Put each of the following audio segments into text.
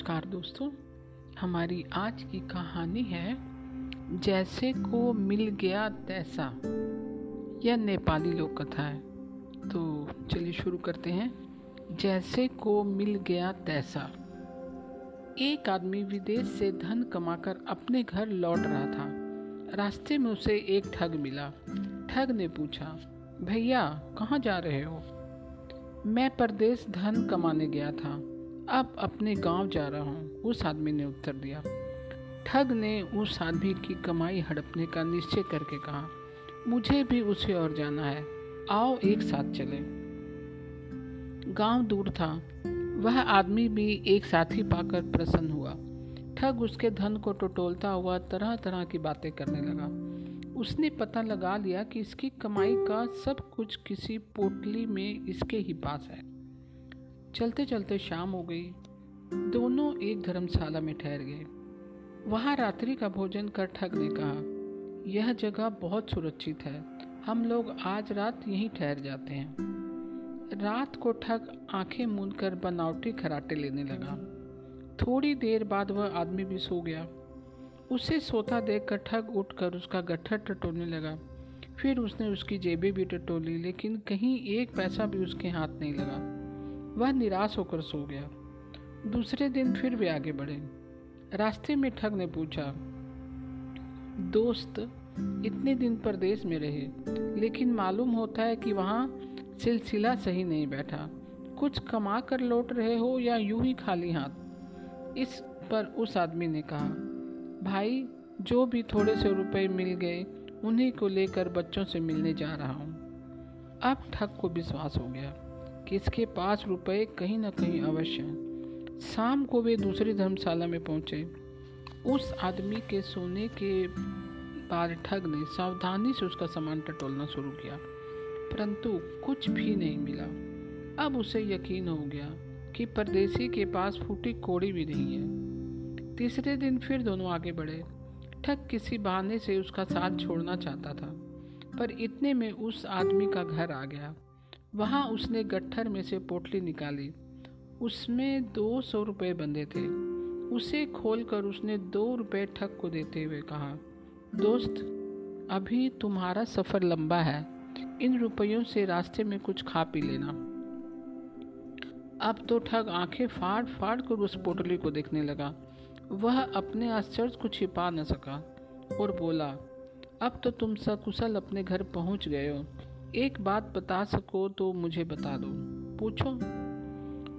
नमस्कार दोस्तों, हमारी आज की कहानी है, जैसे को मिल गया तैसा। यह नेपाली लोक कथा है। तो चलिए शुरू करते हैं। जैसे को मिल गया तैसा। एक आदमी विदेश से धन कमाकर अपने घर लौट रहा था। रास्ते में उसे एक ठग मिला। ठग ने पूछा, भैया, कहाँ जा रहे हो? मैं परदेश धन कमाने गया था। अब अपने गाँव जा रहा हूँ। उस आदमी ने उत्तर दिया। ठग ने उस आदमी की कमाई हड़पने का निश्चय करके कहा, मुझे भी उसे और जाना है। आओ एक साथ चले। गाँव दूर था। वह आदमी भी एक साथी पाकर प्रसन्न हुआ। ठग उसके धन को टटोलता हुआ तरह तरह की बातें करने लगा। उसने पता लगा लिया कि इसकी कमाई का सब कुछ किसी पोटली में इसके ही पास है। चलते चलते शाम हो गई। दोनों एक धर्मशाला में ठहर गए। वहाँ रात्रि का भोजन कर ठग ने कहा, यह जगह बहुत सुरक्षित है। हम लोग आज रात यहीं ठहर जाते हैं। रात को ठग आँखें मूंद कर बनावटी खराटे लेने लगा। थोड़ी देर बाद वह आदमी भी सो गया। उसे सोता देख कर ठग उठ कर उसका गट्ठर टटोलने लगा। फिर उसने उसकी जेबें भी टटोली, लेकिन कहीं एक पैसा भी उसके हाथ नहीं लगा। वह निराश होकर सो गया। दूसरे दिन फिर वे आगे बढ़े। रास्ते में ठग ने पूछा, दोस्त, इतने दिन परदेश में रहे, लेकिन मालूम होता है कि वहाँ सिलसिला सही नहीं बैठा। कुछ कमा कर लौट रहे हो या यूँ ही खाली हाथ? इस पर उस आदमी ने कहा, भाई, जो भी थोड़े से रुपए मिल गए, उन्हीं को लेकर बच्चों से मिलने जा रहा हूँ। अब ठग को विश्वास हो गया। कि इसके पास रुपए कहीं ना कहीं अवश्य हैं। शाम को वे दूसरी धर्मशाला में पहुँचे। उस आदमी के सोने के बाद ठग ने सावधानी से उसका सामान टटोलना शुरू किया, परंतु कुछ भी नहीं मिला। अब उसे यकीन हो गया कि परदेसी के पास फूटी कोड़ी भी नहीं है। तीसरे दिन फिर दोनों आगे बढ़े। ठग किसी बहाने से उसका साथ छोड़ना चाहता था, पर इतने में उस आदमी का घर आ गया। वहाँ उसने गट्ठर में से पोटली निकाली। उसमें दो सौ रुपये बंधे थे। उसे खोलकर उसने दो रुपये ठग को देते हुए कहा, दोस्त, अभी तुम्हारा सफ़र लंबा है। इन रुपयों से रास्ते में कुछ खा पी लेना। अब तो ठग आँखें फाड़ फाड़ कर उस पोटली को देखने लगा। वह अपने आश्चर्य को छिपा न सका और बोला, अब तो तुम सकुशल अपने घर पहुँच गए हो। एक बात बता सको तो मुझे बता दो। पूछो,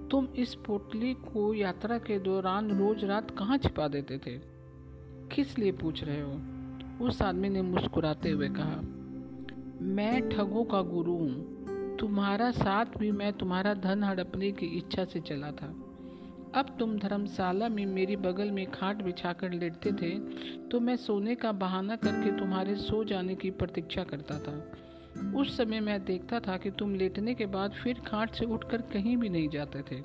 तुम इस पोटली को यात्रा के दौरान रोज रात कहाँ छिपा देते थे? किस लिए पूछ रहे हो? उस आदमी ने मुस्कुराते हुए कहा, मैं ठगों का गुरु हूँ। तुम्हारा साथ भी मैं तुम्हारा धन हड़पने की इच्छा से चला था। अब तुम धर्मशाला में मेरी बगल में खाट बिछाकर लेटते थे तो मैं सोने का बहाना करके तुम्हारे सो जाने की प्रतीक्षा करता था। उस समय मैं देखता था कि तुम लेटने के बाद फिर खाट से उठकर कहीं भी नहीं जाते थे।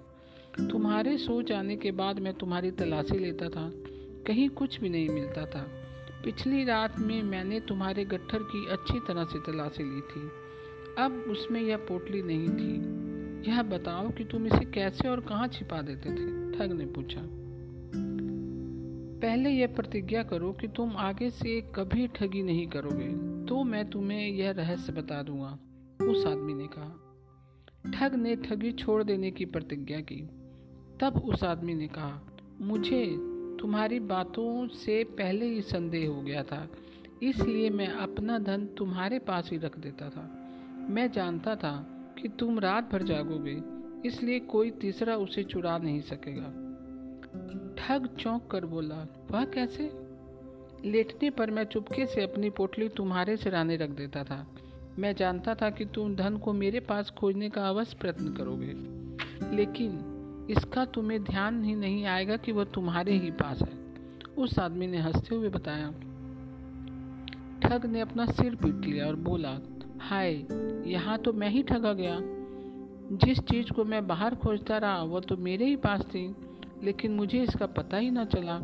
तुम्हारे सो जाने के बाद मैं तुम्हारी तलाशी लेता था। कहीं कुछ भी नहीं मिलता था। पिछली रात में मैंने तुम्हारे गट्ठर की अच्छी तरह से तलाशी ली थी। अब उसमें यह पोटली नहीं थी। यह बताओ कि तुम इसे कैसे और कहाँ छिपा देते थे? ठग ने पूछा। पहले यह प्रतिज्ञा करो कि तुम आगे से कभी ठगी नहीं करोगे। तो मैं तुम्हें यह रहस्य बता दूँगा, उस आदमी ने कहा। ठग ने ठगी छोड़ देने की प्रतिज्ञा की। तब उस आदमी ने कहा, मुझे तुम्हारी बातों से पहले ही संदेह हो गया था, इसलिए मैं अपना धन तुम्हारे पास ही रख देता था। मैं जानता था कि तुम रात भर जागोगे, इसलिए कोई तीसरा उसे चुरा नहीं सकेगा। ठग चौंक कर बोला, वह कैसे? लेटने पर मैं चुपके से अपनी पोटली तुम्हारे सिराने रख देता था। मैं जानता था कि तुम धन को मेरे पास खोजने का अवश्य प्रयत्न करोगे। लेकिन इसका तुम्हें ध्यान ही नहीं आएगा कि वह तुम्हारे ही पास है। उस आदमी ने हँसते हुए बताया। ठग ने अपना सिर पीट लिया और बोला, हाय, यहाँ तो मैं ही ठगा गया। जिस चीज़ को मैं बाहर खोजता रहा, वह तो मेरे ही पास थी। लेकिन मुझे इसका पता ही ना चला।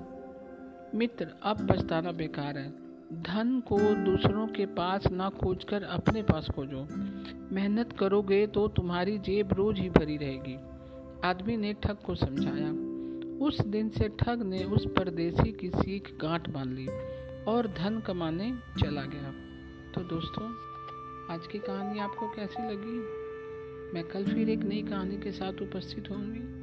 मित्र, अब पछताना बेकार है। धन को दूसरों के पास ना खोजकर अपने पास खोजो। मेहनत करोगे तो तुम्हारी जेब रोज ही भरी रहेगी। आदमी ने ठग को समझाया। उस दिन से ठग ने उस परदेसी की सीख गांठ बाँध ली और धन कमाने चला गया। तो दोस्तों, आज की कहानी आपको कैसी लगी? मैं कल फिर एक नई कहानी के साथ उपस्थित होंगी